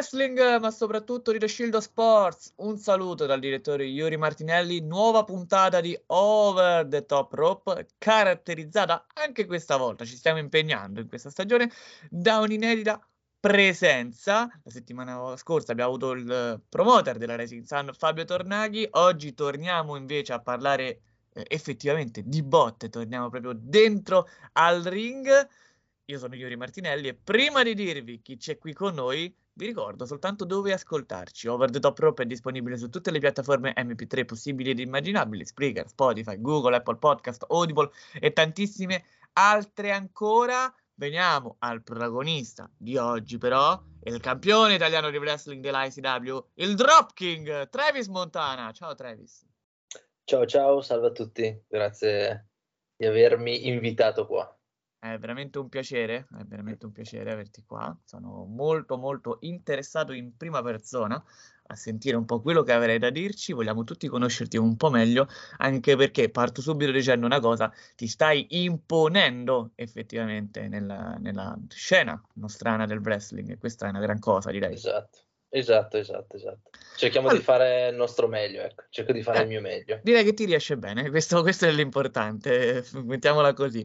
Wrestling, ma soprattutto di The Shield of Sports. Un saluto dal direttore Yuri Martinelli. Nuova puntata di Over the Top Rope, caratterizzata anche questa volta. Ci stiamo impegnando in questa stagione da un'inedita presenza. La settimana scorsa abbiamo avuto il promoter della Racing Sun, Fabio Tornaghi. Oggi torniamo invece a parlare eh, effettivamente di botte. Torniamo proprio dentro al ring. Io sono Yuri Martinelli e prima di dirvi chi c'è qui con noi, vi ricordo soltanto dove ascoltarci. Over the Top Rope è disponibile su tutte le piattaforme MP3 possibili ed immaginabili, Spreaker, Spotify, Google, Apple Podcast, Audible e tantissime altre ancora. Veniamo al protagonista di oggi però, il campione italiano di wrestling dell'ICW, il Drop King, Travis Montana. Ciao Travis. Ciao ciao, salve a tutti, grazie di avermi invitato qua. È veramente un piacere, è veramente un piacere averti qua. Sono molto molto interessato in prima persona a sentire un po' quello che avrei da dirci. Vogliamo tutti conoscerti un po' meglio, anche perché parto subito dicendo una cosa, ti stai imponendo effettivamente nella, nella scena nostrana del wrestling e questa è una gran cosa, direi. Esatto. Esatto, esatto, esatto. Cerchiamo allora, di fare il nostro meglio, ecco. Cerco di fare eh, il mio meglio. Direi che ti riesce bene, questo, questo è l'importante, mettiamola così.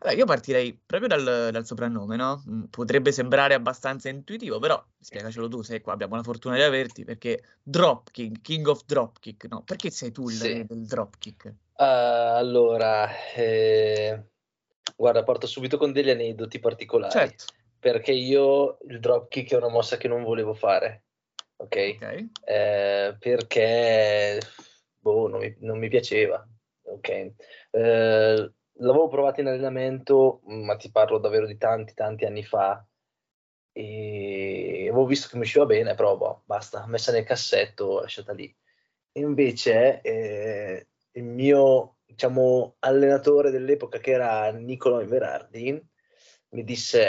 Allora, io partirei proprio dal, dal, soprannome, no? Mm, potrebbe sembrare abbastanza intuitivo, però spiegacelo tu, sei qua, abbiamo la fortuna di averti, perché Dropkick, King of Dropkick, no? Perché sei tu il sì. del Dropkick? Uh, allora, eh, guarda, parto subito con degli aneddoti particolari. Certo perché io il dropkick è una mossa che non volevo fare, ok? okay. Eh, perché boh, non mi, non mi piaceva, ok? Eh, l'avevo provato in allenamento, ma ti parlo davvero di tanti, tanti anni fa, e avevo visto che mi usciva bene, però boh, basta, messa nel cassetto, lasciata lì. E invece eh, il mio, diciamo, allenatore dell'epoca, che era Nicolò Inverardi, mi disse,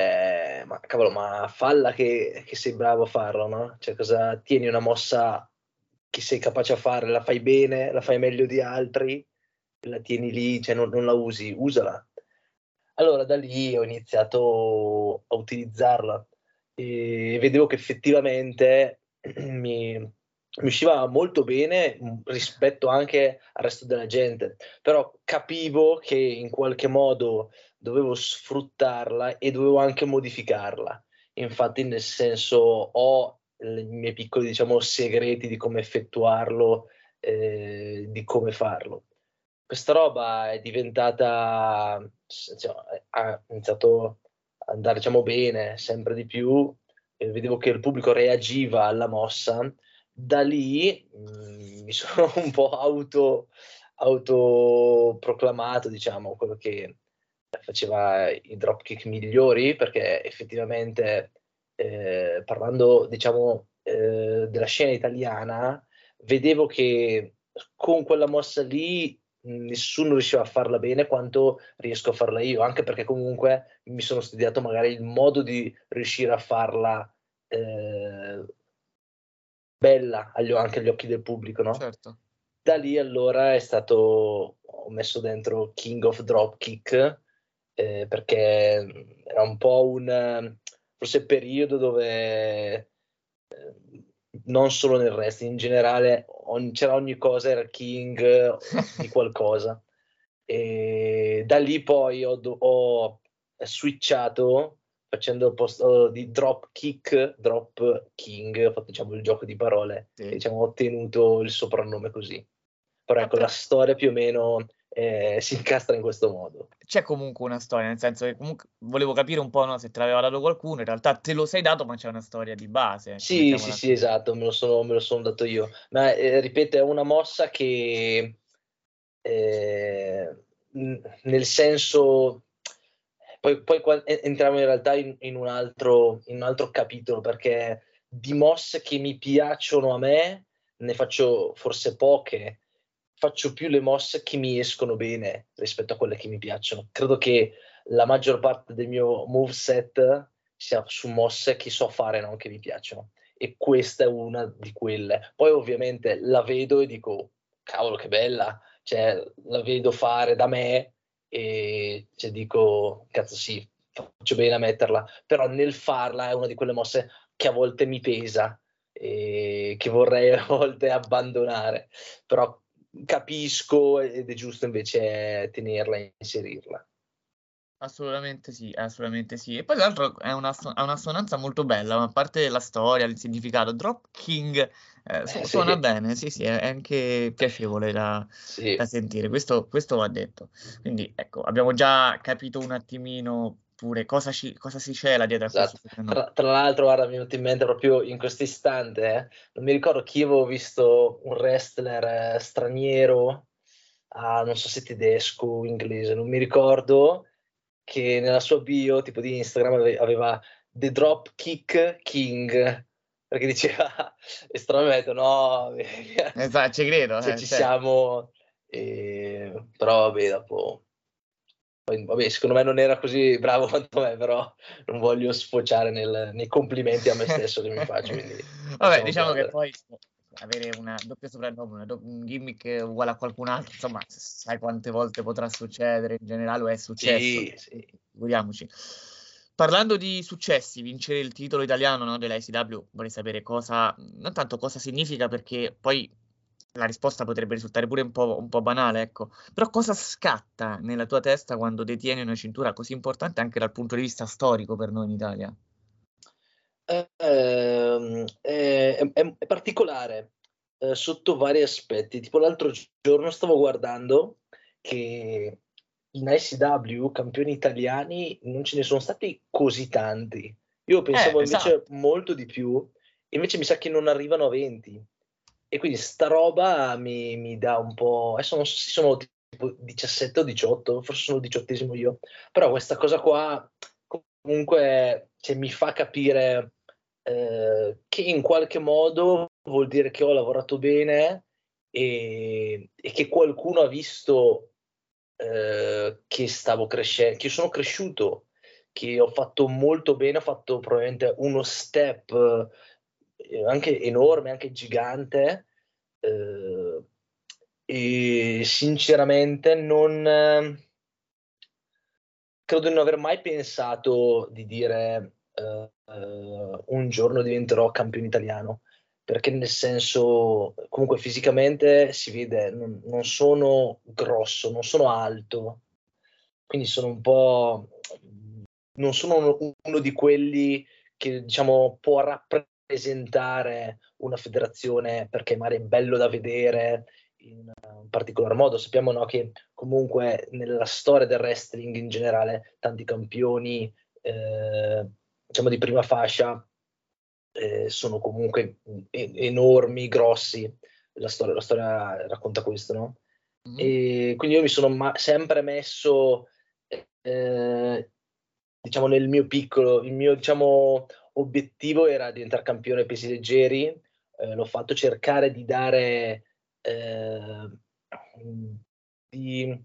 ma cavolo, ma falla che, che, sei bravo a farlo, no? Cioè, cosa tieni una mossa che sei capace a fare, la fai bene, la fai meglio di altri, la tieni lì, cioè non, non la usi, usala. Allora da lì ho iniziato a utilizzarla e vedevo che effettivamente mi, mi usciva molto bene rispetto anche al resto della gente, però capivo che in qualche modo dovevo sfruttarla e dovevo anche modificarla. Infatti, nel senso, ho i miei piccoli, diciamo, segreti di come effettuarlo, eh, di come farlo. Questa roba è diventata, diciamo, ha iniziato ad andare, diciamo, bene, sempre di più. E vedevo che il pubblico reagiva alla mossa. Da lì mh, mm, mi sono un po' auto, autoproclamato, diciamo, quello che faceva i dropkick migliori perché effettivamente eh, parlando diciamo eh, della scena italiana vedevo che con quella mossa lì nessuno riusciva a farla bene quanto riesco a farla io, anche perché comunque mi sono studiato magari il modo di riuscire a farla eh, bella agli, anche agli occhi del pubblico, no? Certo. Da lì allora è stato, ho messo dentro King of Dropkick, eh, perché era un po' un, forse periodo dove eh, non solo nel resto, in generale ogni, c'era ogni cosa, era king di qualcosa. e da lì poi ho, ho switchato facendo posto di drop kick, drop king, ho fatto diciamo il gioco di parole sì. e diciamo ho ottenuto il soprannome così. Però ecco, la storia più o meno eh, si incastra in questo modo. C'è comunque una storia, nel senso che comunque volevo capire un po' no, se te l'aveva dato qualcuno, in realtà te lo sei dato, ma c'è una storia di base. Sì, sì, sì, esatto, me lo, sono, me lo sono dato io. Ma eh, ripeto, è una mossa che eh, nel senso poi, poi entriamo in realtà in, in, un altro, in un altro capitolo perché di mosse che mi piacciono a me ne faccio forse poche faccio più le mosse che mi escono bene rispetto a quelle che mi piacciono. Credo che la maggior parte del mio moveset sia su mosse che so fare, non che mi piacciono. E questa è una di quelle. Poi ovviamente la vedo e dico, cavolo che bella, cioè la vedo fare da me e cioè, dico, cazzo sì, faccio bene a metterla. Però nel farla è una di quelle mosse che a volte mi pesa e che vorrei a volte abbandonare. Però capisco ed è giusto invece tenerla e inserirla. Assolutamente sì, assolutamente sì. E poi tra l'altro è una, ha una sonanza molto bella, ma a parte la storia, il significato, Drop King eh, eh, suona sì. bene, sì sì, è anche piacevole da, sì. da sentire, questo, questo va detto. Quindi ecco, abbiamo già capito un attimino pure cosa, ci, cosa si cela dietro a esatto. questo tra, tra, l'altro, guarda, mi è venuto in mente proprio in questo istante, eh, non mi ricordo chi avevo visto un wrestler eh, straniero, ah, non so se tedesco o inglese, non mi ricordo, che nella sua bio, tipo di Instagram, aveva The Drop Kick King, perché diceva estremamente, no? esatto, ci credo. Cioè, eh, ci certo. siamo, eh, però vabbè, dopo poi, vabbè, secondo me non era così bravo quanto me, però non voglio sfociare nel, nei complimenti a me stesso che mi faccio. Quindi, vabbè, diciamo perdere. che poi avere una doppia soprannome, un gimmick uguale a qualcun altro, insomma, sai quante volte potrà succedere, in generale o è successo, sì, sì. figuriamoci. Parlando di successi, vincere il titolo italiano no, della ICW, vorrei sapere cosa, non tanto cosa significa, perché poi la risposta potrebbe risultare pure un po', un po', banale, ecco. Però cosa scatta nella tua testa quando detieni una cintura così importante anche dal punto di vista storico per noi in Italia? Eh, eh, è, è, particolare eh, sotto vari aspetti. Tipo l'altro giorno stavo guardando che in ICW campioni italiani non ce ne sono stati così tanti. Io pensavo eh, invece esatto. molto di più, invece mi sa che non arrivano a 20 e quindi sta roba mi, mi, dà un po'. Adesso non so se sono tipo 17 o 18, forse sono diciottesimo io, però questa cosa qua comunque cioè, mi fa capire eh, che in qualche modo vuol dire che ho lavorato bene e, e che qualcuno ha visto eh, che stavo crescendo, che sono cresciuto, che ho fatto molto bene, ho fatto probabilmente uno step anche enorme, anche gigante. Eh, e sinceramente non credo di non aver mai pensato di dire uh, un giorno diventerò campione italiano perché nel senso comunque fisicamente si vede non, non sono grosso non sono alto quindi sono un po' non sono uno di quelli che diciamo può rappresentare presentare una federazione perché magari è bello da vedere in un particolar modo. Sappiamo no, che comunque nella storia del wrestling in generale tanti campioni eh, diciamo di prima fascia eh, sono comunque enormi, grossi. La storia, la storia racconta questo, no? Mm-hmm. E quindi io mi sono ma- sempre messo eh, diciamo nel mio piccolo, il mio diciamo obiettivo era diventare campione pesi leggeri, eh, l'ho fatto cercare di dare eh, di,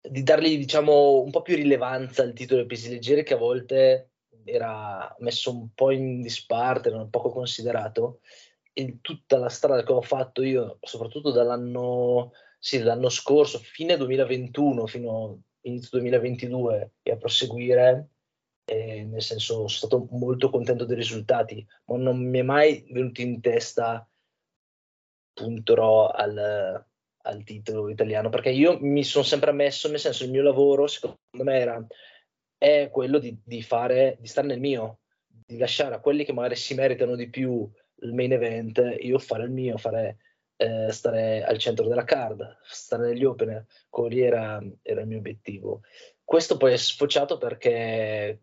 di, dargli diciamo un po' più rilevanza al titolo dei pesi leggeri che a volte era messo un po' in disparte, un poco considerato. E tutta la strada che ho fatto io, soprattutto dall'anno, sì, dall'anno scorso, fine 2021 fino inizio 2022 e a proseguire, eh, nel senso sono stato molto contento dei risultati, ma non mi è mai venuto in testa punterò al, al titolo italiano perché io mi sono sempre messo, nel senso il mio lavoro secondo me era è quello di, di, fare, di stare nel mio, di lasciare a quelli che magari si meritano di più il main event, io fare il mio, fare, eh, stare al centro della card, stare negli opener, quello era, era il mio obiettivo. Questo poi è sfociato perché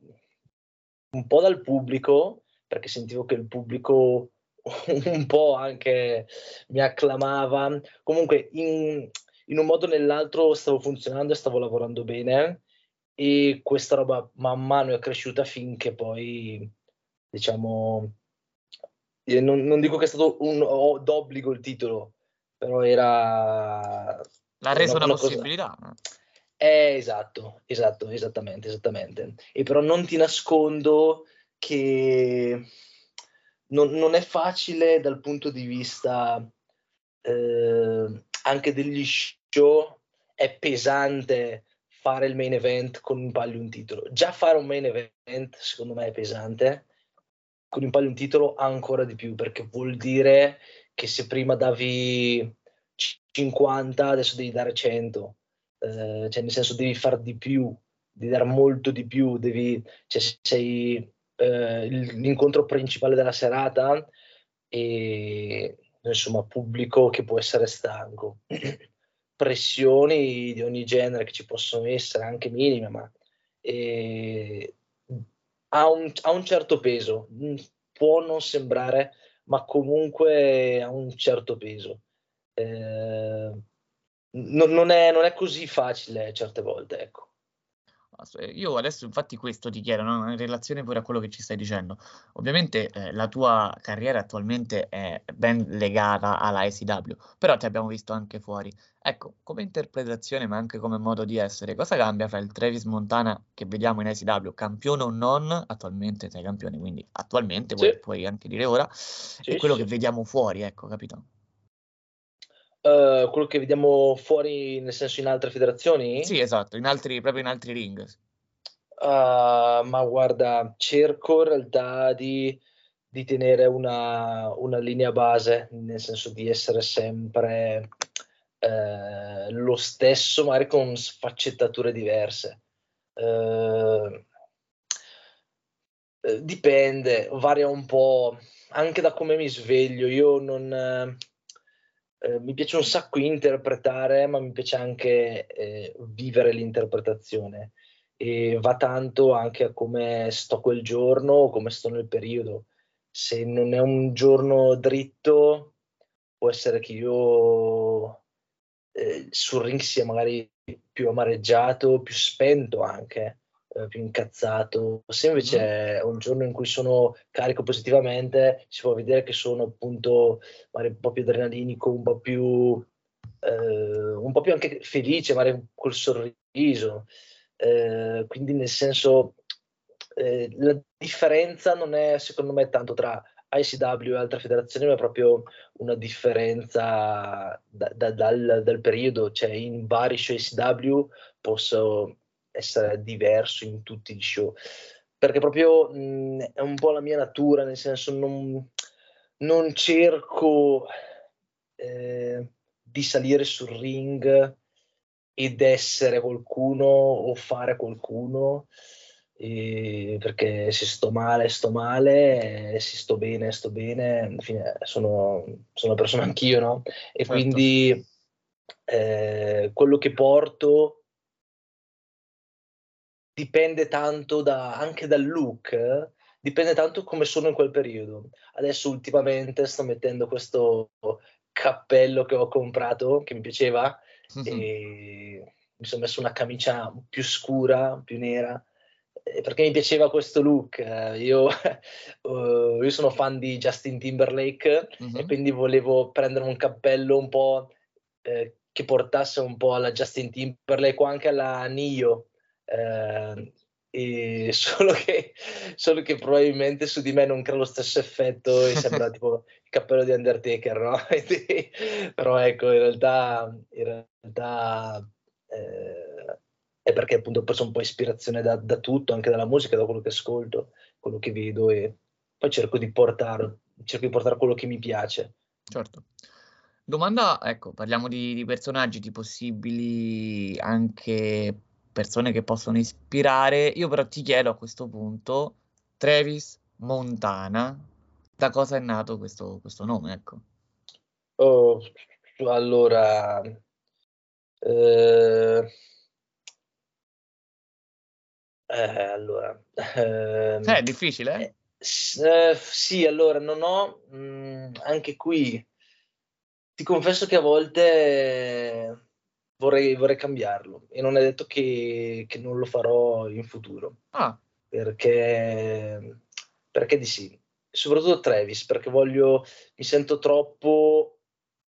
un po' dal pubblico, perché sentivo che il pubblico un po' anche mi acclamava, comunque in, in un modo o nell'altro stavo funzionando e stavo lavorando bene e questa roba man mano è cresciuta finché poi diciamo non, non dico che è stato un oh, d'obbligo il titolo però era l'ha reso una, una possibilità cosa... eh, esatto esatto esattamente esattamente. E però non ti nascondo che non, non è facile dal punto di vista eh, anche degli show è pesante fare il main event con un palio un titolo. Già fare un main event secondo me è pesante, con un palio un titolo ancora di più, perché vuol dire che se prima davi 50, adesso devi dare 100, eh, cioè nel senso devi fare di più, devi dare molto di più, devi, cioè sei eh, l'incontro principale della serata e insomma pubblico che può essere stanco. pressioni di ogni genere che ci possono essere, anche minime, ma eh, ha, un, ha, un, certo peso, mm, può non sembrare, ma comunque ha un certo peso. Eh, non, non, è, non, è, così facile certe volte, ecco. Io adesso infatti questo ti chiedo, no? in relazione pure a quello che ci stai dicendo. Ovviamente eh, la tua carriera attualmente è ben legata alla ACW, però ti abbiamo visto anche fuori. Ecco, come interpretazione ma anche come modo di essere, cosa cambia fra il Travis Montana che vediamo in ACW, campione o non, attualmente sei campione, quindi attualmente sì. puoi, puoi, anche dire ora, sì, e quello sì. che vediamo fuori, ecco, capito? Uh, quello che vediamo fuori, nel senso in altre federazioni? Sì, esatto, in altri, proprio in altri ring. Uh, ma guarda, cerco in realtà di, di tenere una, una, linea base, nel senso di essere sempre uh, lo stesso, magari con sfaccettature diverse. dipende, varia un po' anche da come mi sveglio. Io non eh, mi piace un sacco interpretare, ma mi piace anche eh, vivere l'interpretazione e va tanto anche a come sto quel giorno o come sto nel periodo. Se non è un giorno dritto, può essere che io eh, sul ring sia magari più amareggiato, più spento anche eh, più incazzato. Se invece mm. è un giorno in cui sono carico positivamente, si può vedere che sono appunto magari un po' più adrenalinico, un po' più, eh, un po' più anche felice, magari col sorriso. Eh, quindi nel senso eh, la differenza non è secondo me tanto tra ICW e altre federazioni, ma è proprio una differenza da, da, dal, dal, periodo, cioè in vari show ICW posso essere diverso in tutti gli show, perché proprio mh, è un po' la mia natura, nel senso non, non cerco eh, di salire sul ring ed essere qualcuno o fare qualcuno. Eh, perché se sto male, sto male, se sto bene, sto bene, fine sono, sono una persona anch'io, no? E certo. quindi eh, quello che porto dipende tanto da, anche dal look, eh? dipende tanto come sono in quel periodo. Adesso ultimamente sto mettendo questo cappello che ho comprato, che mi piaceva, mm-hmm. e mi sono messo una camicia più scura, più nera, eh, perché mi piaceva questo look. Eh, io, uh, io, sono fan di Justin Timberlake mm-hmm. e quindi volevo prendere un cappello un po' eh, che portasse un po' alla Justin Timberlake o anche alla Nio. Eh, e solo che, solo che probabilmente su di me non crea lo stesso effetto e sembra tipo il cappello di Undertaker, no? Però ecco, in realtà, in realtà eh, è perché appunto ho preso un po' ispirazione da, da, tutto, anche dalla musica, da quello che ascolto, quello che vedo e poi cerco di portare, cerco di portare quello che mi piace. Certo. Domanda, ecco, parliamo di, di personaggi, di possibili anche persone che possono ispirare. Io però ti chiedo a questo punto, Travis Montana, da cosa è nato questo, questo nome? Ecco. Oh, allora, eh, eh, allora, ehm, eh, è difficile? Eh, eh, sì, allora non ho mh, mm, anche qui. Ti confesso che a volte vorrei, vorrei cambiarlo e non è detto che, che, non lo farò in futuro. Ah. Perché, perché di sì. Soprattutto Travis, perché voglio, mi sento troppo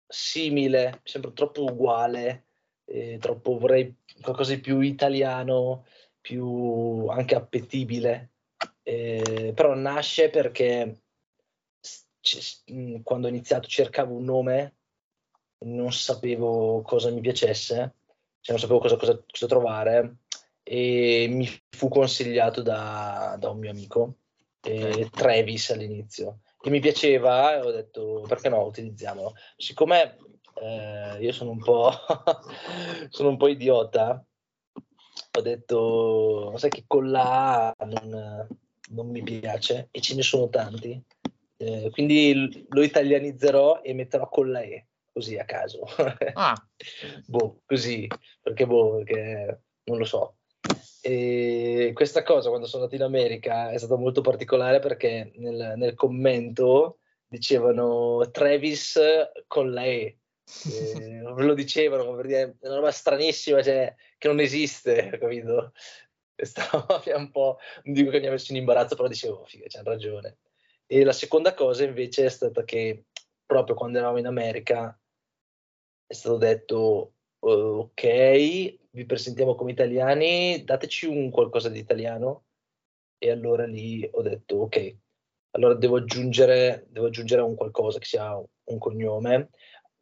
simile, mi sembra troppo uguale, eh, troppo vorrei qualcosa di più italiano, più anche appetibile. Eh, però nasce perché quando ho iniziato cercavo un nome non sapevo cosa mi piacesse, cioè non sapevo cosa, cosa, cosa trovare e mi fu consigliato da, da un mio amico, eh, Travis all'inizio, e mi piaceva e ho detto perché no, utilizziamolo. Siccome eh, io sono un po', sono un po' idiota, ho detto, sai che con la A non, non mi piace e ce ne sono tanti, eh, quindi lo italianizzerò e metterò con la E così a caso. Ah. boh, così, perché boh, perché non lo so. E questa cosa quando sono andato in America è stata molto particolare perché nel, nel commento dicevano Travis con E. Eh, lo dicevano per dire è una roba stranissima cioè, che non esiste capito stava un po' non dico che mi ha messo in imbarazzo però dicevo oh, figa c'hanno ragione e la seconda cosa invece è stata che proprio quando eravamo in America è stato detto uh, ok, vi presentiamo come italiani, dateci un qualcosa di italiano e allora lì ho detto ok, allora devo aggiungere, devo aggiungere un qualcosa che sia un cognome.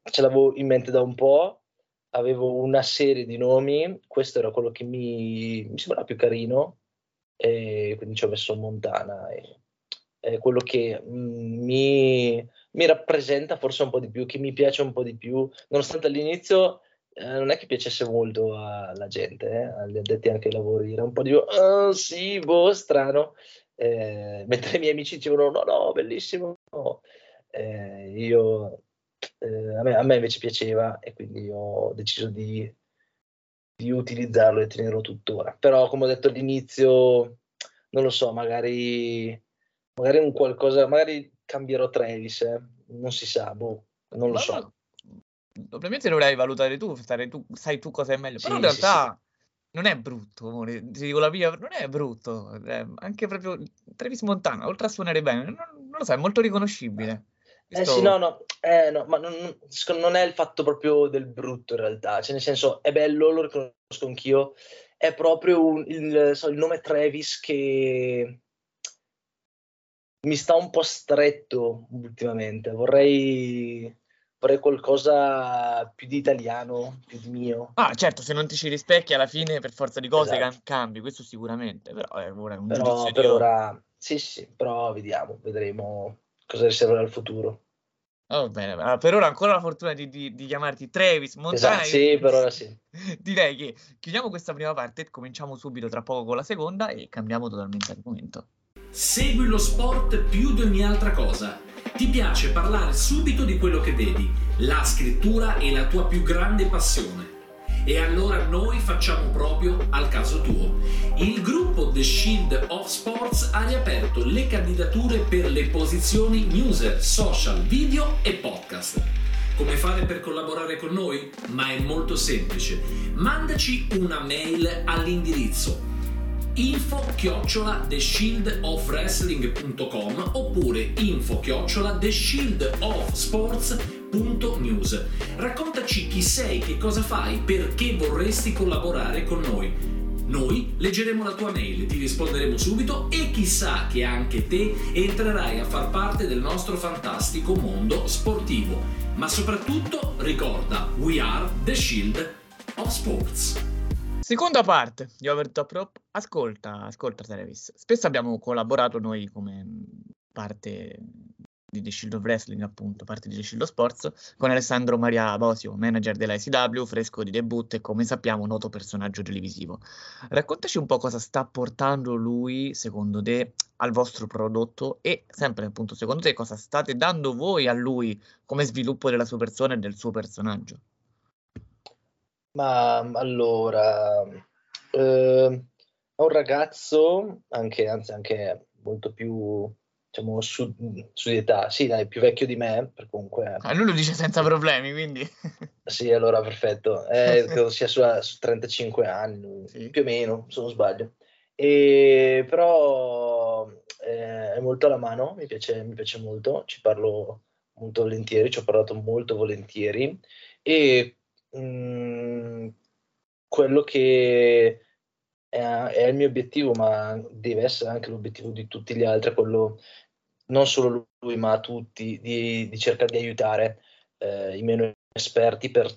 Ce l'avevo in mente da un po', avevo una serie di nomi, questo era quello che mi, mi sembrava più carino e quindi ci ho messo Montana e quello che mm, mi, mi rappresenta forse un po' di più, che mi piace un po' di più, nonostante all'inizio eh, non è che piacesse molto alla gente, eh, agli addetti anche ai lavori, era un po' di oh, sì, boh, strano, eh, mentre i miei amici dicevano no, no, bellissimo, no. Eh, io, eh, a me, a, me, invece piaceva e quindi ho deciso di, di utilizzarlo e tenerlo tuttora, però come ho detto all'inizio, non lo so, magari, magari un qualcosa, magari cambierò Travis, eh. non si sa, boh, non lo so. Ovviamente dovrai valutare tu, tu, sai tu cosa è meglio, però sì, in realtà sì, sì. non è brutto, amore. ti dico la mia, non è brutto, eh, anche proprio Travis Montana, oltre a suonare bene, non, non lo sai, è molto riconoscibile. Eh sì, no, no, eh, no ma non, non, è il fatto proprio del brutto in realtà, cioè nel senso è bello, lo riconosco anch'io, è proprio un, il, so, il nome Travis che mi sta un po' stretto ultimamente. Vorrei, vorrei qualcosa più di italiano, più di mio. Ah, certo, se non ti ci rispecchi alla fine per forza di cose esatto. cambi, questo sicuramente, però è un però, per ora sì, sì, però vediamo, vedremo cosa riserverà il futuro. Oh, bene, allora, per ora ancora la fortuna di, di, di chiamarti Travis Montana. Esatto, sì, per ora sì. Direi che chiudiamo questa prima parte, cominciamo subito tra poco con la seconda e cambiamo totalmente argomento. Segui lo sport più di ogni altra cosa. Ti piace parlare subito di quello che vedi. La scrittura è la tua più grande passione. E allora noi facciamo proprio al caso tuo. Il gruppo The Shield of Sports ha riaperto le candidature per le posizioni newser, social, video e podcast. Come fare per collaborare con noi? Ma è molto semplice. Mandaci una mail all'indirizzo info chiocciola theshieldofwrestling.com oppure info chiocciola theshieldofsports.news. Raccontaci chi sei, che cosa fai, perché vorresti collaborare con noi. Noi leggeremo la tua mail, ti risponderemo subito e chissà che anche te entrerai a far parte del nostro fantastico mondo sportivo. Ma soprattutto ricorda, we are the shield of sports. Seconda parte di Over Top Rope, ascolta, ascolta Travis. Spesso abbiamo collaborato noi come parte di The Shield of Wrestling, appunto, parte di The Shield of Sports, con Alessandro Maria Bosio, manager della ICW, fresco di debutto e come sappiamo noto personaggio televisivo. Raccontaci un po' cosa sta portando lui, secondo te, al vostro prodotto e sempre appunto secondo te cosa state dando voi a lui come sviluppo della sua persona e del suo personaggio. Ma allora, eh, è un ragazzo, anche, anzi anche molto più, diciamo, su, su di età, sì, dai, più vecchio di me, per comunque... Ah, lui lo dice senza problemi, quindi... sì, allora, perfetto. Eh, credo sia sulla, su 35 anni, sì. più o meno, se non sbaglio. E, però eh, è molto alla mano, mi piace, mi piace molto, ci parlo molto volentieri, ci ho parlato molto volentieri e mm, quello che è, è, il mio obiettivo, ma deve essere anche l'obiettivo di tutti gli altri, quello non solo lui, ma tutti, di, di cercare di aiutare eh, i meno esperti per,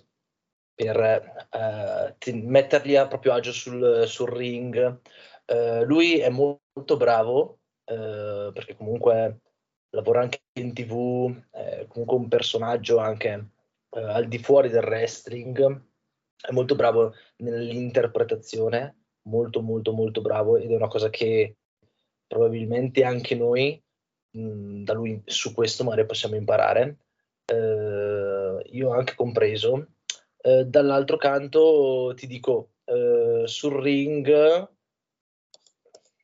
per eh, metterli a proprio agio sul, sul ring. Eh, lui è molto bravo eh, perché comunque lavora anche in tv, è comunque un personaggio anche eh, al di fuori del wrestling, è molto bravo nell'interpretazione, molto molto molto bravo ed è una cosa che probabilmente anche noi mh, da lui su questo magari possiamo imparare, eh, io anche compreso. Eh, dall'altro canto ti dico, eh, sul ring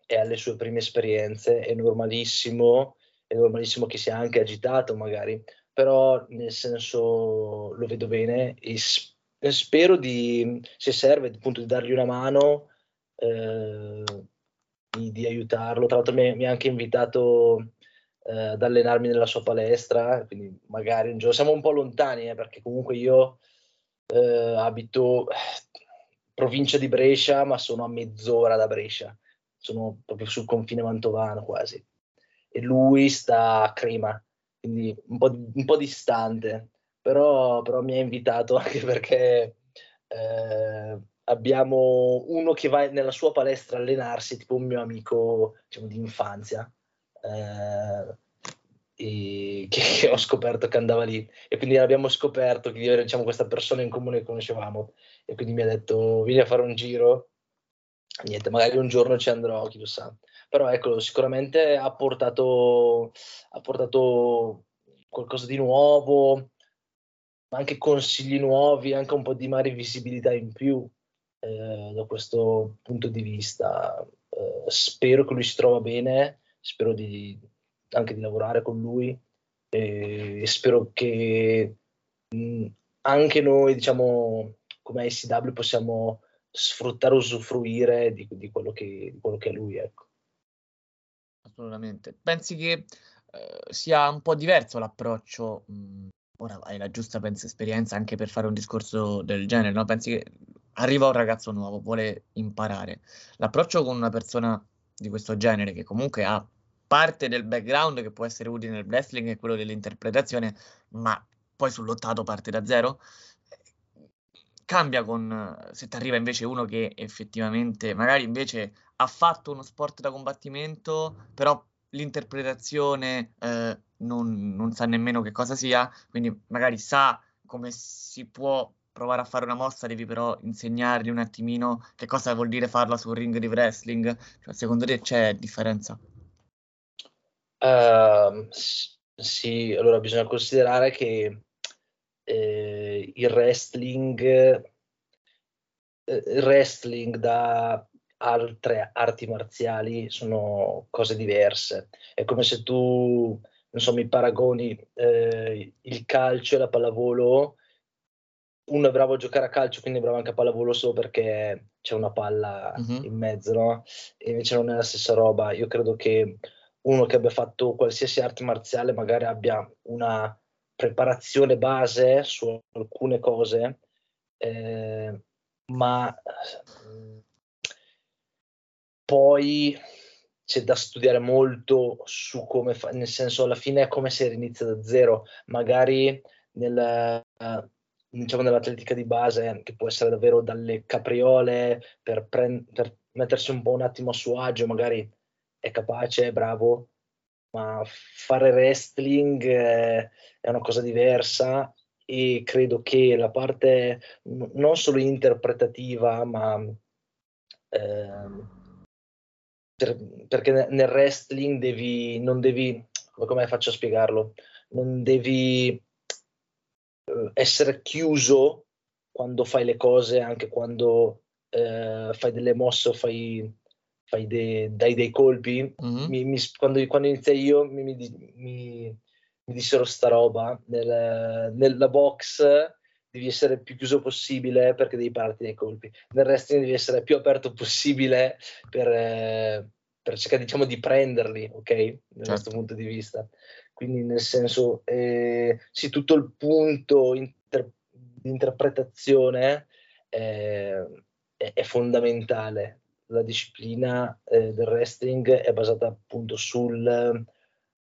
è alle sue prime esperienze, è normalissimo, è normalissimo che sia anche agitato magari, però nel senso lo vedo bene e spero di, se serve, appunto di dargli una mano, eh, di, di, aiutarlo. Tra l'altro mi, mi ha anche invitato eh, ad allenarmi nella sua palestra, quindi magari un giorno siamo un po' lontani eh, perché comunque io eh, abito provincia di Brescia, ma sono a mezz'ora da Brescia, sono proprio sul confine mantovano quasi. E lui sta a Crema, quindi un po', un po distante, però, però, mi ha invitato anche perché eh, abbiamo uno che va nella sua palestra a allenarsi, tipo un mio amico diciamo, di infanzia, eh, che, che, ho scoperto che andava lì. E quindi abbiamo scoperto che diciamo, questa persona in comune che conoscevamo. E quindi mi ha detto vieni a fare un giro niente magari un giorno ci andrò chi lo sa però ecco, sicuramente ha portato, ha portato qualcosa di nuovo, anche consigli nuovi, anche un po' di magari visibilità in più eh, da questo punto di vista. Eh, spero che lui si trova bene, spero di, anche di lavorare con lui e spero che mh, anche noi, diciamo, come ICW possiamo sfruttare, usufruire di, di, quello, che, di quello che è lui, ecco assolutamente. Pensi che eh, sia un po' diverso l'approccio? Mh, mm, ora hai la giusta penso, esperienza anche per fare un discorso del genere, no? Pensi che arriva un ragazzo nuovo, vuole imparare. L'approccio con una persona di questo genere, che comunque ha parte del background che può essere utile nel wrestling e quello dell'interpretazione, ma poi sull'ottato parte da zero, cambia con se ti arriva invece uno che effettivamente magari invece ha fatto uno sport da combattimento, però l'interpretazione eh, non, non, sa nemmeno che cosa sia, quindi magari sa come si può provare a fare una mossa, devi però insegnargli un attimino che cosa vuol dire farla sul ring di wrestling. Cioè, secondo te c'è differenza? Uh, sì, allora bisogna considerare che eh, il wrestling, eh, il wrestling da altre arti marziali sono cose diverse. È come se tu, non so, mi paragoni eh, il calcio e la pallavolo uno è bravo a giocare a calcio, quindi è bravo anche a pallavolo solo perché c'è una palla Mhm. in mezzo, no? E invece non è la stessa roba. Io credo che uno che abbia fatto qualsiasi arte marziale magari abbia una preparazione base su alcune cose, eh, ma mm, poi c'è da studiare molto su come fa, nel senso alla fine è come se inizia da zero, magari nel, eh, diciamo nell'atletica di base, che può essere davvero dalle capriole per, pren- per mettersi un po' un attimo a suo agio, magari è capace, è bravo, ma fare wrestling eh, è una cosa diversa e credo che la parte non solo interpretativa, ma ehm, per- perché ne- nel wrestling devi, non devi, come come faccio a spiegarlo? Non devi eh, essere chiuso quando fai le cose, anche quando eh, fai delle mosse o fai, fai dei, dai dei colpi. Mhm. Mi- mi- quando, quando iniziai io mi, mi, di- mi- mi dissero sta roba, nel- nella box devi essere più chiuso possibile perché devi pararti dai colpi. Nel wrestling devi essere più aperto possibile per, eh, per cercare diciamo di prenderli, ok? Da Certo. questo punto di vista. Quindi nel senso, eh, sì, tutto il punto inter- di interpretazione eh, è, è fondamentale. La disciplina eh, del wrestling è basata appunto sul,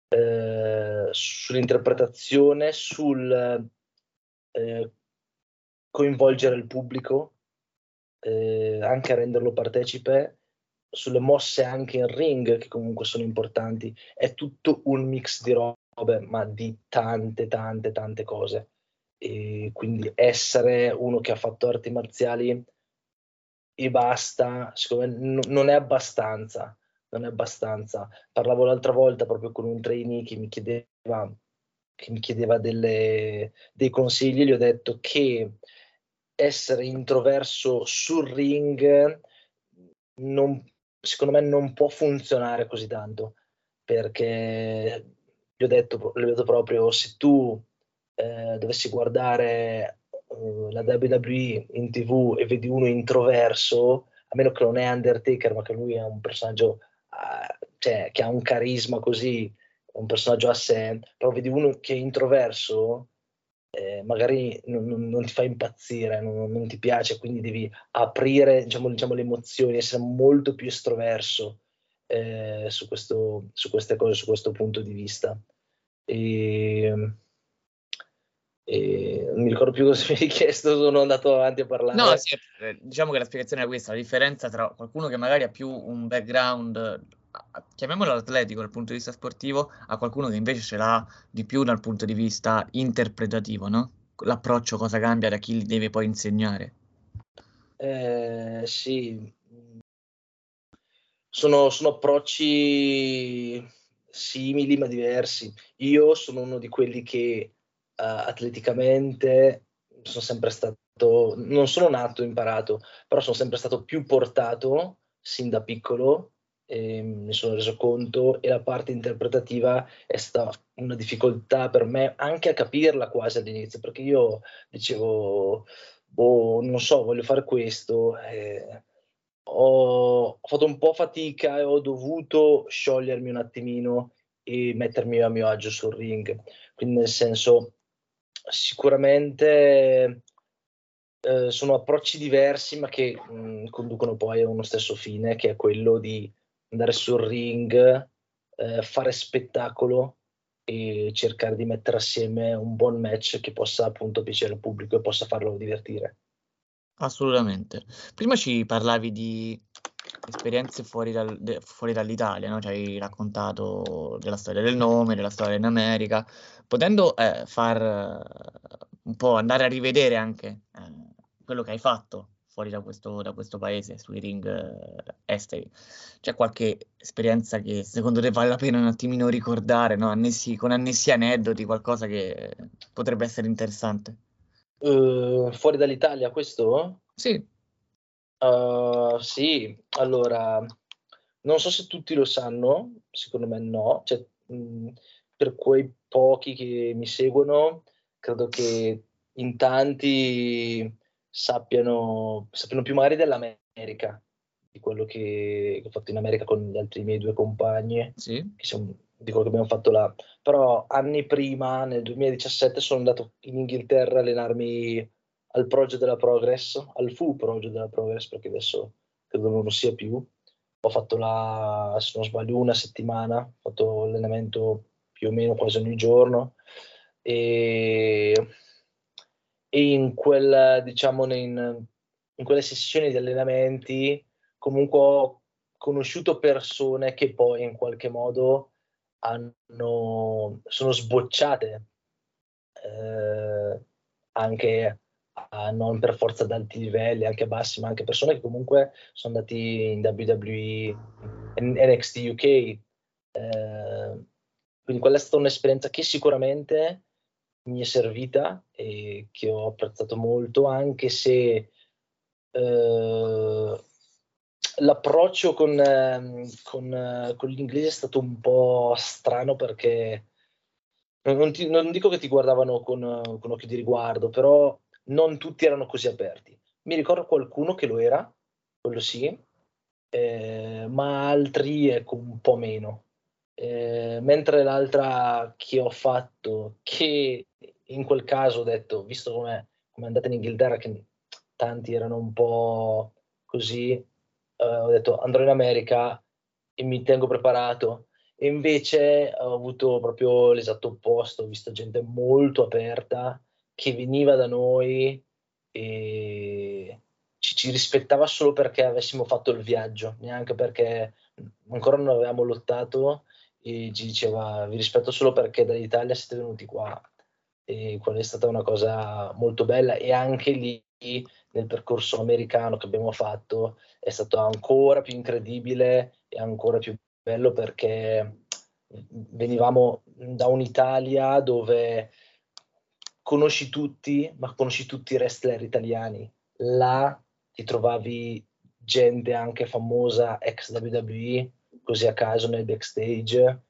eh, sull'interpretazione, sul eh, coinvolgere il pubblico, eh, anche a renderlo partecipe, sulle mosse anche in ring, che comunque sono importanti. È tutto un mix di robe, ma di tante, tante, tante cose. E quindi essere uno che ha fatto arti marziali e basta, secondo me non è abbastanza. Non è abbastanza. Parlavo l'altra volta proprio con un trainee che mi chiedeva, che mi chiedeva delle- dei consigli. Gli ho detto che essere introverso sul ring non- secondo me non può funzionare così tanto perché gli ho detto, gli ho detto proprio se tu eh, dovessi guardare eh, la WWE in tv e vedi uno introverso a meno che non è Undertaker ma che lui è un personaggio eh, cioè, che ha un carisma così un personaggio a sé però vedi uno che è introverso eh, magari non, non- ti fa impazzire, non, non ti piace, quindi devi aprire diciamo, diciamo, le emozioni, essere molto più estroverso eh, su, questo, su queste cose, su questo punto di vista. E, e non mi ricordo più cosa mi hai chiesto, sono andato avanti a parlare. No, sì, eh, diciamo che la spiegazione è questa, la differenza tra qualcuno che magari ha più un background, chiamiamolo atletico dal punto di vista sportivo, a qualcuno che invece ce l'ha di più dal punto di vista interpretativo, no? L'approccio cosa cambia da chi li deve poi insegnare. Eh, sì, sono, sono approcci simili ma diversi. Io sono uno di quelli che atleticamente sono sempre stato, non sono nato imparato, però sono sempre stato più portato sin da piccolo e mi sono reso conto e la parte interpretativa è stata una difficoltà per me anche a capirla quasi all'inizio, perché io dicevo, boh, non so, voglio fare questo. eh, ho fatto un po' fatica e ho dovuto sciogliermi un attimino e mettermi a mio agio sul ring. Quindi, nel senso, sicuramente eh, sono approcci diversi, ma che mh, conducono poi a uno stesso fine, che è quello di andare sul ring, eh, fare spettacolo e cercare di mettere assieme un buon match che possa appunto piacere al pubblico e possa farlo divertire. Assolutamente. Prima ci parlavi di esperienze fuori, dal- de- fuori dall'Italia, no? Ci hai raccontato della storia del nome, della storia in America, potendo eh, far eh, un po' andare a rivedere anche eh, quello che hai fatto fuori da questo, da questo paese, sui ring eh, esteri. C'è qualche esperienza che secondo te vale la pena un attimino ricordare, no? Annessi- con annessi aneddoti, qualcosa che potrebbe essere interessante? Eh, fuori dall'Italia questo? Sì. Uh, sì, allora, non so se tutti lo sanno, secondo me no, cioè, mh, per quei pochi che mi seguono, credo che in tanti sappiano, sappiano più magari dell'America, di quello che, ho fatto in America con gli altri miei due compagni, Sì. che siamo- di quello che abbiamo fatto là. Però anni prima, nel 2017, sono andato in Inghilterra a allenarmi al Project della Progress, al FU Project della Progress, perché adesso credo non lo sia più. Ho fatto là, se non sbaglio, una settimana, ho fatto allenamento più o meno quasi ogni giorno e, e in quel, diciamo, in, in quelle sessioni di allenamenti comunque ho conosciuto persone che poi in qualche modo hanno, sono sbocciate eh, anche a, non per forza ad alti livelli, anche bassi, ma anche persone che comunque sono andati in WWE, NXT UK. eh, quindi quella è stata un'esperienza che sicuramente mi è servita e che ho apprezzato molto, anche se eh, l'approccio con, ehm, con, eh, con l'inglese è stato un po' strano perché non, ti- non dico che ti guardavano con, con occhio di riguardo, però non tutti erano così aperti. Mi ricordo qualcuno che lo era, quello sì, eh, ma altri ecco un po' meno. Eh, mentre l'altra che ho fatto, che in quel caso ho detto, visto come è andata in Inghilterra, che tanti erano un po' così, eh, ho detto andrò in America e mi tengo preparato. E invece ho avuto proprio l'esatto opposto, ho visto gente molto aperta che veniva da noi e ci, ci rispettava solo perché avessimo fatto il viaggio, neanche perché ancora non avevamo lottato e ci diceva vi rispetto solo perché dall'Italia siete venuti qua e quella è stata una cosa molto bella e anche lì nel percorso americano che abbiamo fatto è stato ancora più incredibile e ancora più bello perché venivamo da un'Italia dove conosci tutti, ma conosci tutti i wrestler italiani. Là ti trovavi gente anche famosa ex WWE, così a caso nel backstage,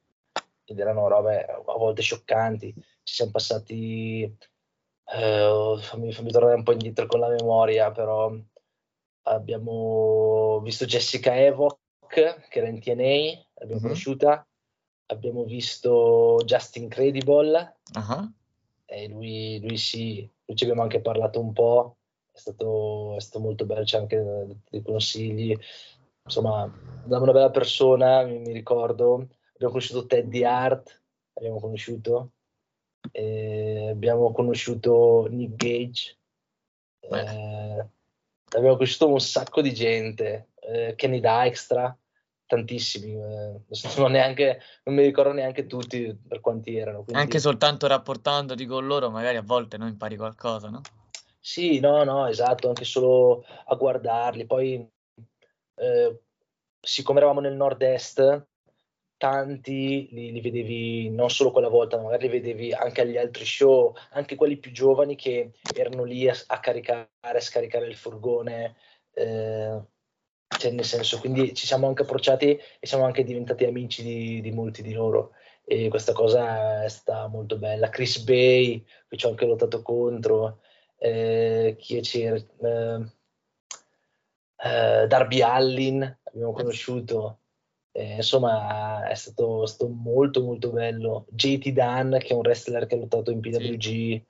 ed erano robe a volte scioccanti. Ci siamo passati, eh, fammi, fammi tornare un po' indietro con la memoria, però abbiamo visto Jessica Evok, che era in TNA, l'abbiamo Mhm. conosciuta, abbiamo visto Justin Credible, Ah, e lui, lui sì, lui ci abbiamo anche parlato un po', è stato, è stato molto bello, c'è anche dei consigli, insomma, una bella persona, mi, mi ricordo, abbiamo conosciuto Teddy Hart, abbiamo conosciuto, e abbiamo conosciuto Nick Gage, eh, abbiamo conosciuto un sacco di gente, eh, Kenny Dykstra, tantissimi, eh, non, neanche, non mi ricordo neanche tutti per quanti erano. quindi- Anche soltanto rapportandoti con loro, magari a volte no, impari qualcosa, no? Sì, no, no, esatto, anche solo a guardarli. Poi, eh, siccome eravamo nel nord-est, tanti li, li vedevi non solo quella volta, ma magari li vedevi anche agli altri show, anche quelli più giovani che erano lì a, a caricare, a scaricare il furgone. eh, cioè, nel senso, quindi ci siamo anche approcciati e siamo anche diventati amici di, di molti di loro. E questa cosa è stata molto bella. Chris Bay, che ci ho anche lottato contro eh, chi c'era? Eh, eh, Darby Allin abbiamo conosciuto. Insomma, è stato, stato molto molto bello. JT Dan, che è un wrestler che ha lottato in PWG,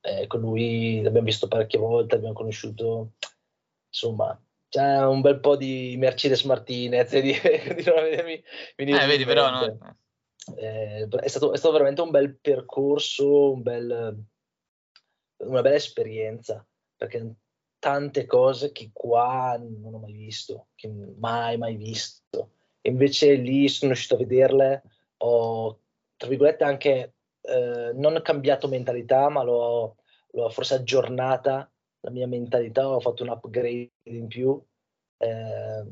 eh, con lui l'abbiamo visto parecchie volte, abbiamo conosciuto, insomma, c'è un bel po' di Mercedes Martinez e di, continuano a vedermi Eh, vedi, però, no? Eh, è, stato, è stato veramente un bel percorso, un bel, una bella esperienza, perché tante cose che qua non ho mai visto, che mai mai visto. E invece lì sono riuscito a vederle, ho, tra virgolette, anche eh, non cambiato mentalità, ma l'ho, l'ho forse aggiornata la mia mentalità, ho fatto un upgrade in più. eh,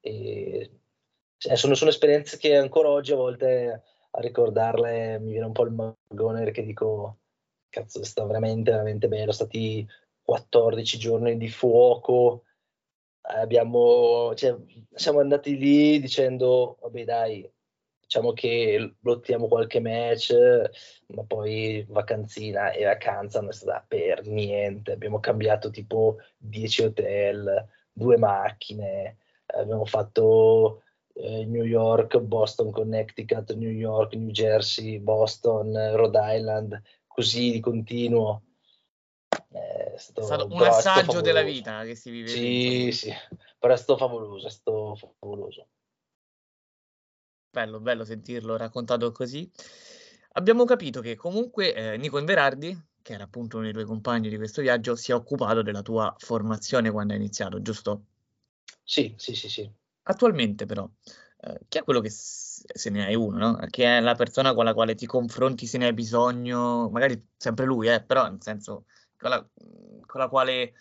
e cioè, sono, sono esperienze che ancora oggi a volte a ricordarle mi viene un po' il magone perché dico cazzo è stato veramente veramente bello sono stati 14 giorni di fuoco abbiamo cioè, siamo andati lì dicendo vabbè dai diciamo che lottiamo qualche match, ma poi vacanzina e vacanza non è stata per niente. Abbiamo cambiato tipo 10 hotel, due macchine, abbiamo fatto eh, New York, Boston, Connecticut, New York, New Jersey, Boston, Rhode Island, così di continuo. È stato, è stato un assaggio della vita che si vive. Sì, sì, però è stato favoloso, è stato favoloso. Bello, bello sentirlo raccontato così. Abbiamo capito che comunque eh, Nico Inverardi, che era appunto uno dei tuoi compagni di questo viaggio, si è occupato della tua formazione quando hai iniziato, giusto? Sì, sì, sì, sì. Attualmente però, eh, chi è quello che, se ne hai uno, no? Che è la persona con la quale ti confronti se ne hai bisogno, magari sempre lui, eh, però nel senso, con la, con la quale eh,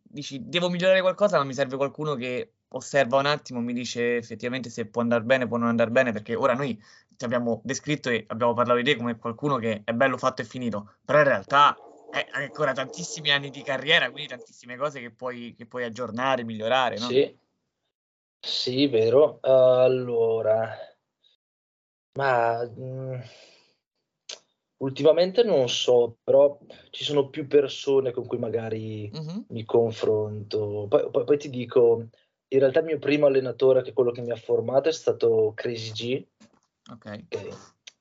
dici, devo migliorare qualcosa, ma mi serve qualcuno che osserva un attimo, mi dice effettivamente se può andare bene, può non andare bene, perché ora noi ti abbiamo descritto e abbiamo parlato di te come qualcuno che è bello fatto e finito, però in realtà hai ancora tantissimi anni di carriera, quindi tantissime cose che puoi, che puoi aggiornare, migliorare, no? Sì, sì, vero. Allora, ma mh, mm, ultimamente non so, però ci sono più persone con cui magari mm-hmm. mi confronto. Poi, poi, poi ti dico, in realtà il mio primo allenatore, che è quello che mi ha formato, è stato Crazy G. Ok. okay.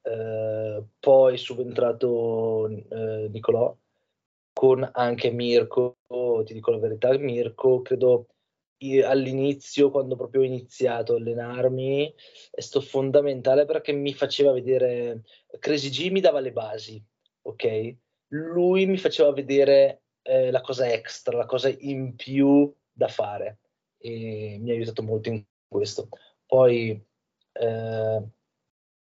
Eh, poi è subentrato eh, Nicolò con anche Mirko, ti dico la verità, Mirko credo all'inizio, quando proprio ho iniziato a allenarmi, è stato fondamentale perché mi faceva vedere, Crazy G mi dava le basi, ok? Lui mi faceva vedere eh, la cosa extra, la cosa in più da fare e mi ha aiutato molto in questo. Poi eh,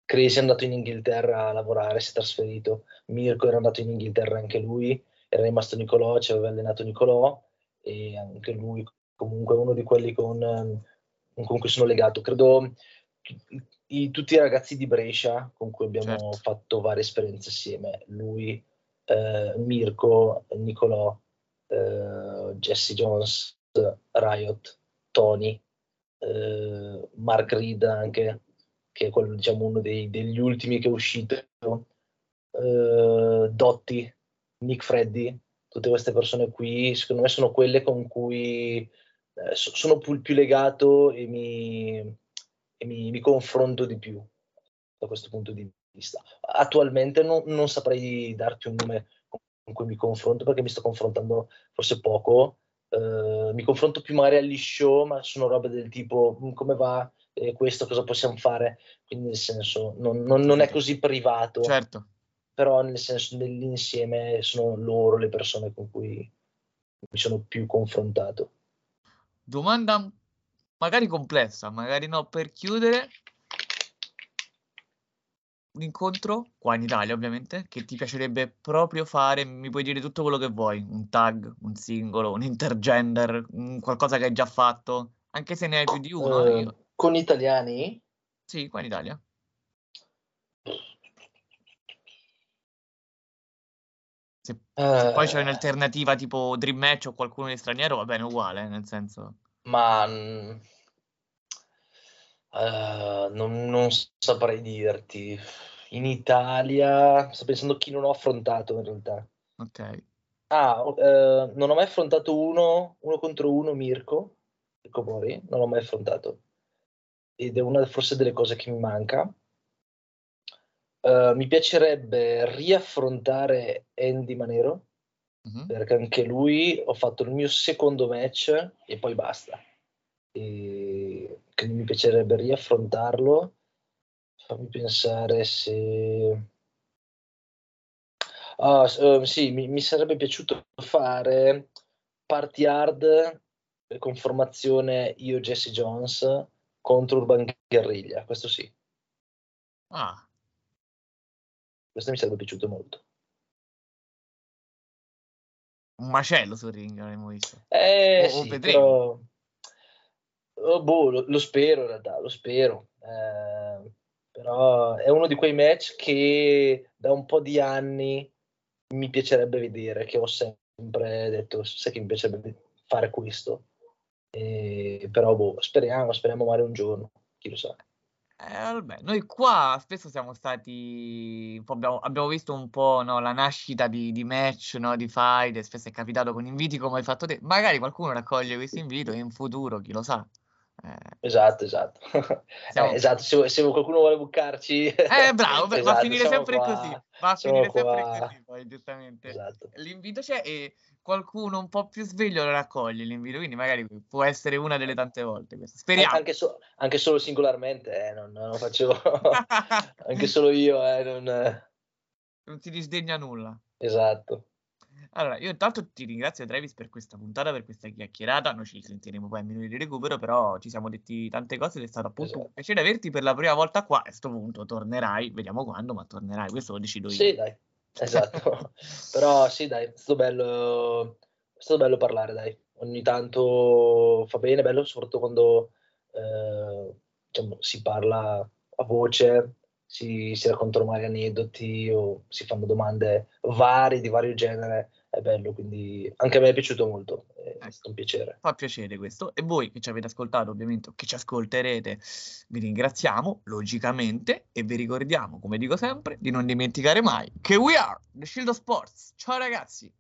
Crazy è andato in Inghilterra a lavorare, si è trasferito, Mirko era andato in Inghilterra anche lui, era rimasto Nicolò, ci aveva allenato Nicolò e anche lui comunque uno di quelli con, con cui sono legato. Credo i, tutti i ragazzi di Brescia con cui abbiamo certo. fatto varie esperienze assieme, lui, eh, Mirko, Nicolò, eh, Jesse Jones, Riot, Tony, eh, Mark Reed anche, che è quello, diciamo, uno dei, degli ultimi che è uscito, eh, Dotti, Nick Freddy, tutte queste persone qui, secondo me sono quelle con cui eh, sono più, più, legato e, mi, e mi, mi, confronto di più da questo punto di vista. Attualmente non, non saprei darti un nome con cui mi confronto perché mi sto confrontando forse poco, Uh, mi confronto più magari agli show, ma sono robe del tipo mm, come va? Eh, questo, cosa possiamo fare, quindi nel senso non, non, non, è così privato, certo. però nel senso nell'insieme sono loro le persone con cui mi sono più confrontato. Domanda magari complessa, magari no, per chiudere, un incontro, qua in Italia ovviamente, che ti piacerebbe proprio fare, mi puoi dire tutto quello che vuoi, un tag, un singolo, un intergender, un qualcosa che hai già fatto, anche se ne hai più di uno. Uh. Con italiani? Sì, qua in Italia. Se, uh, se poi c'è eh. un'alternativa tipo Dream Match o qualcuno di straniero, va bene uguale, nel senso... Ma... Uh, non, non saprei dirti in Italia, sto pensando chi non ho affrontato in realtà. Ok. Ah, eh, non ho mai affrontato uno, uno contro uno Mirko, Mirko Mori, non l'ho mai affrontato. Ed è una forse delle cose che mi manca. Uh, mi piacerebbe riaffrontare Andy Manero, uh-huh. perché anche lui ho fatto il mio secondo match e poi basta. E quindi mi piacerebbe riaffrontarlo fammi pensare se... Ah, uh, sì, mi, mi, sarebbe piaciuto fare party hard con formazione io Jesse Jones contro Urban Guerriglia, questo sì. Ah. Questo mi sarebbe piaciuto molto. Un macello sul ring, avremmo visto. Eh, o, sì, però... oh, boh, lo, lo, spero in realtà, lo spero. Eh, però è uno di quei match che da un po' di anni mi piacerebbe vedere, che ho sempre detto, sai che mi piacerebbe fare questo. E, però boh, speriamo, speriamo magari un giorno, chi lo sa. Eh, vabbè, noi qua spesso siamo stati, abbiamo, abbiamo visto un po' no, la nascita di, di match, no, di fight, spesso è capitato con inviti come hai fatto te. Magari qualcuno raccoglie questo invito in futuro, chi lo sa. Eh, esatto, esatto. Siamo- Eh, esatto, se, se qualcuno vuole bucarci... Eh, bravo, va a Esatto, finire sempre qua. così. Va a Siamo finire sempre qua. così, poi, giustamente. Esatto. L'invito c'è e qualcuno un po' più sveglio lo raccoglie l'invito, quindi magari può essere una delle tante volte questo. Speriamo. Anche, so- anche solo singolarmente, eh, non, non facevo... anche solo io, eh, non... Non si disdegna nulla. Esatto. Allora, io intanto ti ringrazio Travis per questa puntata, per questa chiacchierata. Noi ci sentiremo poi a minuti di recupero, però ci siamo detti tante cose ed è stato appunto un Esatto. piacere averti per la prima volta qua. A questo punto tornerai, vediamo quando, ma tornerai. Questo lo decido io. Sì, dai, esatto. Però sì, dai, è stato bello, è stato bello parlare, dai. Ogni tanto fa bene, bello soprattutto quando eh, diciamo, si parla a voce, si, si raccontano magari aneddoti o si fanno domande varie, di vario genere. È bello, quindi anche a me è piaciuto molto, è stato un piacere. Fa piacere questo. E voi che ci avete ascoltato, ovviamente, o che ci ascolterete, vi ringraziamo, logicamente, e vi ricordiamo, come dico sempre, di non dimenticare mai che we are The Shield of Sports. Ciao ragazzi!